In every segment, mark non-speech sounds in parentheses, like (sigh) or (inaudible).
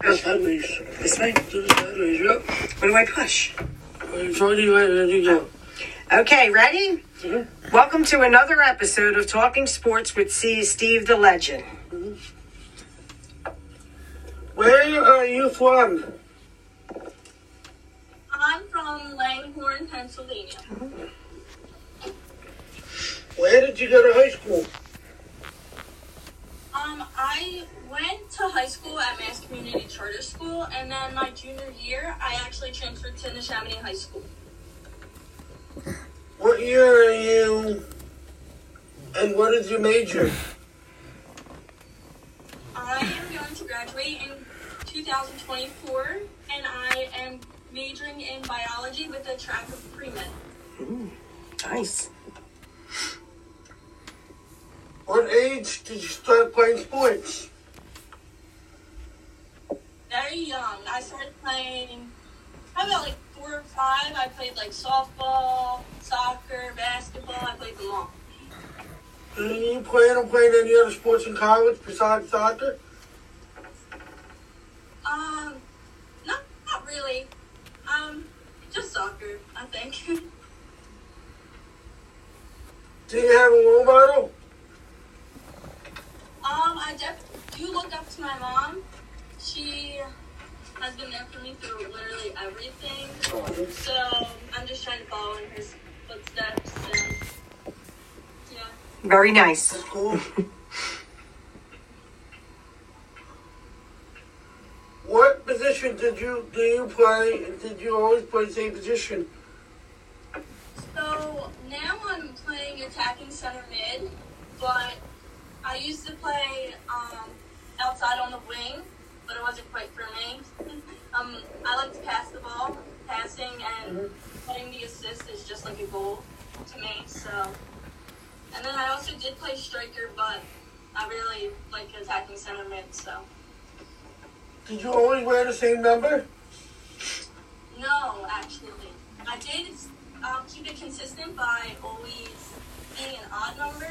This way. What do I push? Okay, ready? Welcome to another episode of Talking Sports with C. Steve the Legend. Where are you from? I'm from Langhorne, Pennsylvania. Where did you go to high school? Um, I went to high school at MaST Community Charter School, and then my junior year, I actually transferred to Neshaminy High School. What year are you? And what is your major? I am going to graduate in 2024, and I am majoring in biology with a track of pre-med. Nice. What age did you start playing sports? Very young. I started playing probably about like four or five. I played like softball, soccer, basketball. I played them all. Do you plan on playing any other sports in college besides soccer? Um, not not really. Um, just soccer, I think. (laughs) Do you have a role model? Um, I def- do look up to my mom. She has been there for me through literally everything. So I'm just trying to follow in her footsteps and yeah. Very nice. Cool. (laughs) what position did you do you play? Did you always play the same position? So now I'm playing attacking center mid, but I used to play um, outside on the wing, but it wasn't quite for me. (laughs) um, I like to pass the ball. Passing and putting the assist is just like a goal to me. So, and then I also did play striker, but I really like attacking center mid. So, Did you always wear the same number? no, actually, I did um, keep it consistent by always being an odd number.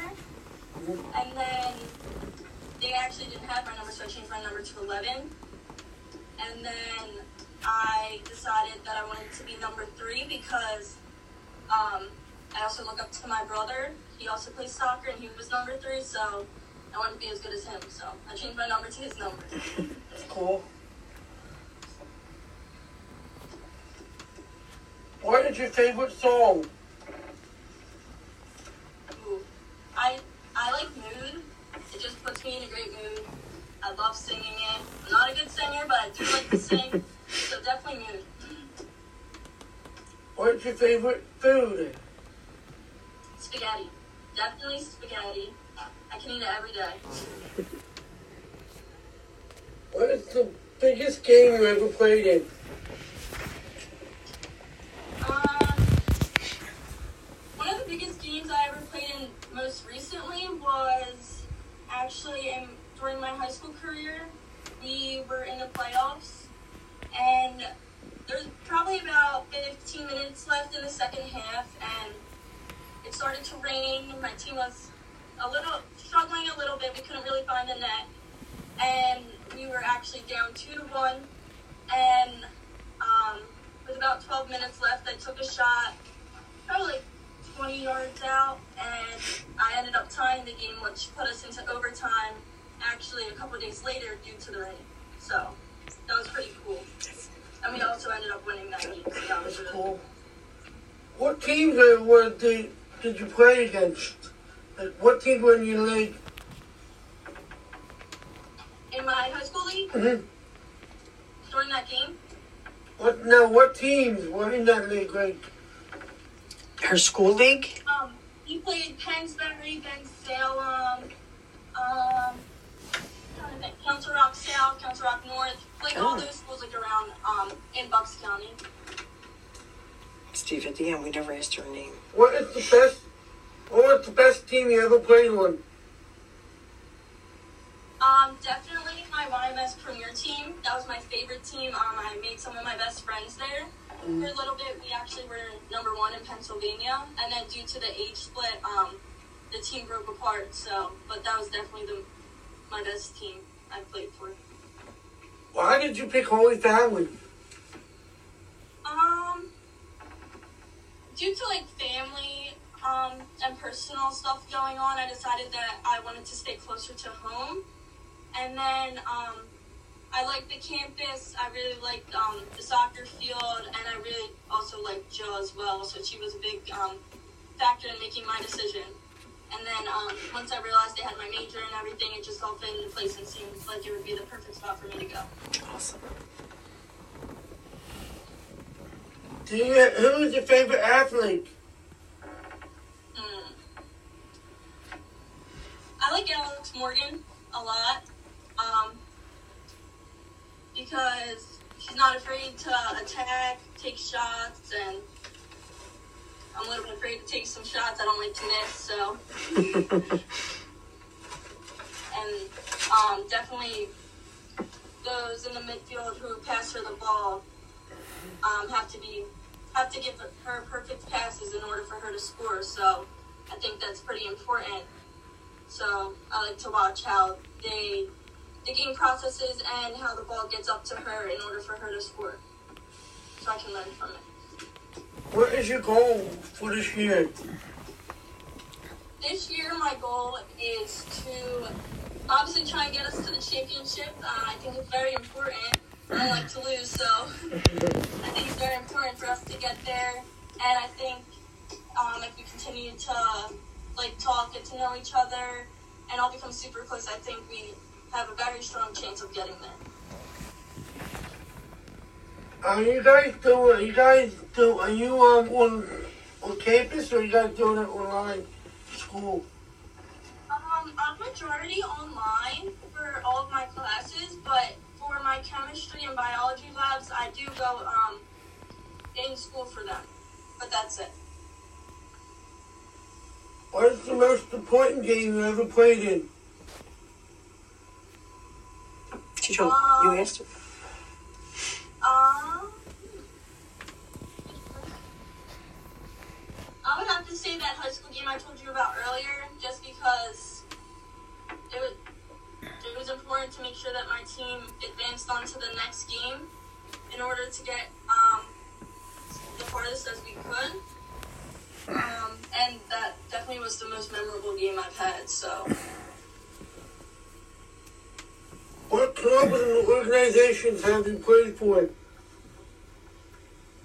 And then they actually didn't have my number, so I changed my number to 11. And then I decided that I wanted to be number three because um, I also look up to my brother. He also plays soccer, and he was number three, so I wanted to be as good as him. So I changed my number to his number. (laughs) That's cool. What is your favorite song? Ooh. I like mood. It just puts me in a great mood. I love singing it. I'm not a good singer, but I do like to sing. So definitely mood. What's your favorite food? Spaghetti. Definitely spaghetti. I can eat it every day. What is the biggest game you ever played in? Um, one of the biggest games I ever played in most recently was actually in, during my high school career. We were in the playoffs, and there's probably about 15 minutes left in the second half, and it started to rain. My team was a little struggling a little bit. We couldn't really find the net, and we were actually down two to one. And um, with about 12 minutes left, I took a shot, probably 20 yards out, and I ended up tying the game, which put us into overtime. Actually, a couple days later, due to the rain. So that was pretty cool. And we also ended up winning that game. So that was really cool. What teams were did, did you play against? What teams were in your league? In my high school league, Mm-hmm. during that game, What now? What teams were in that league? Like, Her school league? um, he played Pennsbury, Ben Salem, um, trying Council Rock South, Council Rock North, like all Oh. those schools like around um in Bucks County. Steve, at the end, we never asked her name. what is the best? What was the best team you ever played on? Um, definitely was my favorite team. Um, I made some of my best friends there. For a little bit, we actually were number one in Pennsylvania, and then due to the age split, um, the team broke apart. So, but that was definitely the my best team I played for. Why did you pick Holy Family? Um, due to like family um, and personal stuff going on, I decided that I wanted to stay closer to home. And then um, I like the campus. I really like um, the soccer field, and I really also like Jill as well. So she was a big um, factor in making my decision. And then um, once I realized they had my major and everything, it just all fit into place and seemed like it would be the perfect spot for me to go. Awesome. Do you, who is your favorite athlete? Hmm. I like Alex Morgan a lot um, because she's not afraid to attack, take shots, and I'm a little bit afraid to take some shots. I don't like to miss, so. (laughs) and um, definitely those in the midfield who pass her the ball um, have to be have to give her perfect passes in order for her to score. So I think that's pretty important. So I like to watch how they the game processes and how the ball gets up to her in order for her to score. So I can learn from it. What is your goal for this year? This year, my goal is to obviously try and get us to the championship. Uh, I think it's very important. I don't like to lose, so (laughs) I think it's very important for us to get there. And I think um, if we continue to like talk, get to know each other, and all become super close, I think we have a very strong chance of getting there. Are you guys doing? Are you guys do? Are you um on on campus or are you guys doing it online? School. Um, I'm majority online for all of my classes, but for my chemistry and biology labs, I do go um in school for them. But that's it. What is the most important game you ever played in? You asked her. Um, I would have to say that high school game I told you about earlier, just because it was it was important to make sure that my team advanced on to the next game in order to get um, the farthest as we could. Um, and that definitely was the most memorable game I've had. So. And organizations have you played for?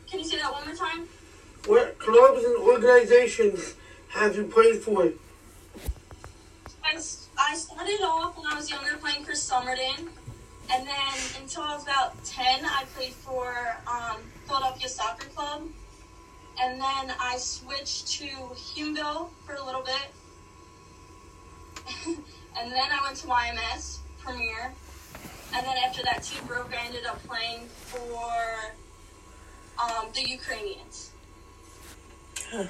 Can you say that one more time? What clubs and organizations have you played for? I, I started off when I was younger playing for Somerton. And then until I was about 10, I played for um, Philadelphia Soccer Club. And then I switched to Hughville for a little bit. (laughs) and then I went to YMS Premier. And then after that, Team Broke, I ended up playing for um, the Ukrainians. (sighs)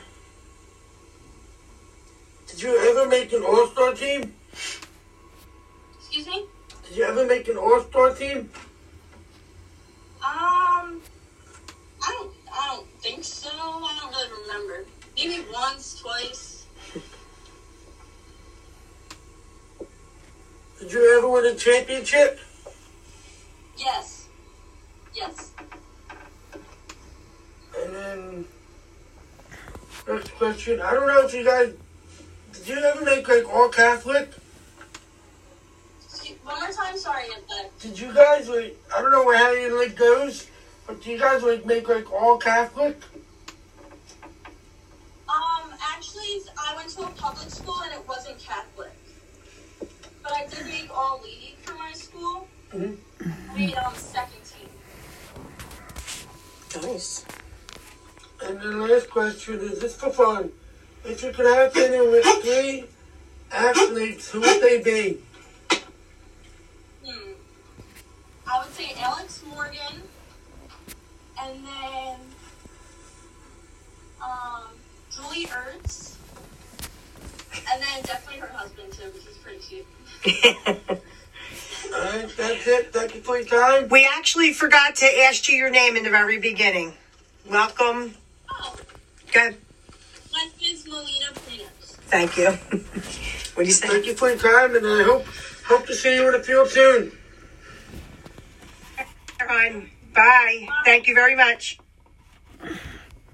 Did you ever make an All Star team? Excuse me? Did you ever make an All Star team? Um, I don't, I don't think so. I don't really remember. Maybe once, twice. (laughs) Did you ever win a championship? And next question. I don't know if you guys did you ever make like all Catholic? One more time. Sorry, but Did you guys like I don't know how your like goes, but do you guys like make like all Catholic? um, actually, I went to a public school and it wasn't Catholic. But I did make all league for my school. Mhm. I made um second team. Nice. And the last question is just for fun. If you could have dinner with three athletes, who would they be? Hmm. I would say Alex Morgan, and then um, Julie Ertz, and then definitely her husband too, because he's pretty cute. (laughs) Alright, that's it. Thank you for your time. we actually forgot to ask you your name in the very beginning. Welcome. Oh, Good. my name's Melina Prinos. Thank you. (laughs) what do you say? Thank you for your time and I hope hope to see you in the field soon. anytime. Bye. Thank you very much.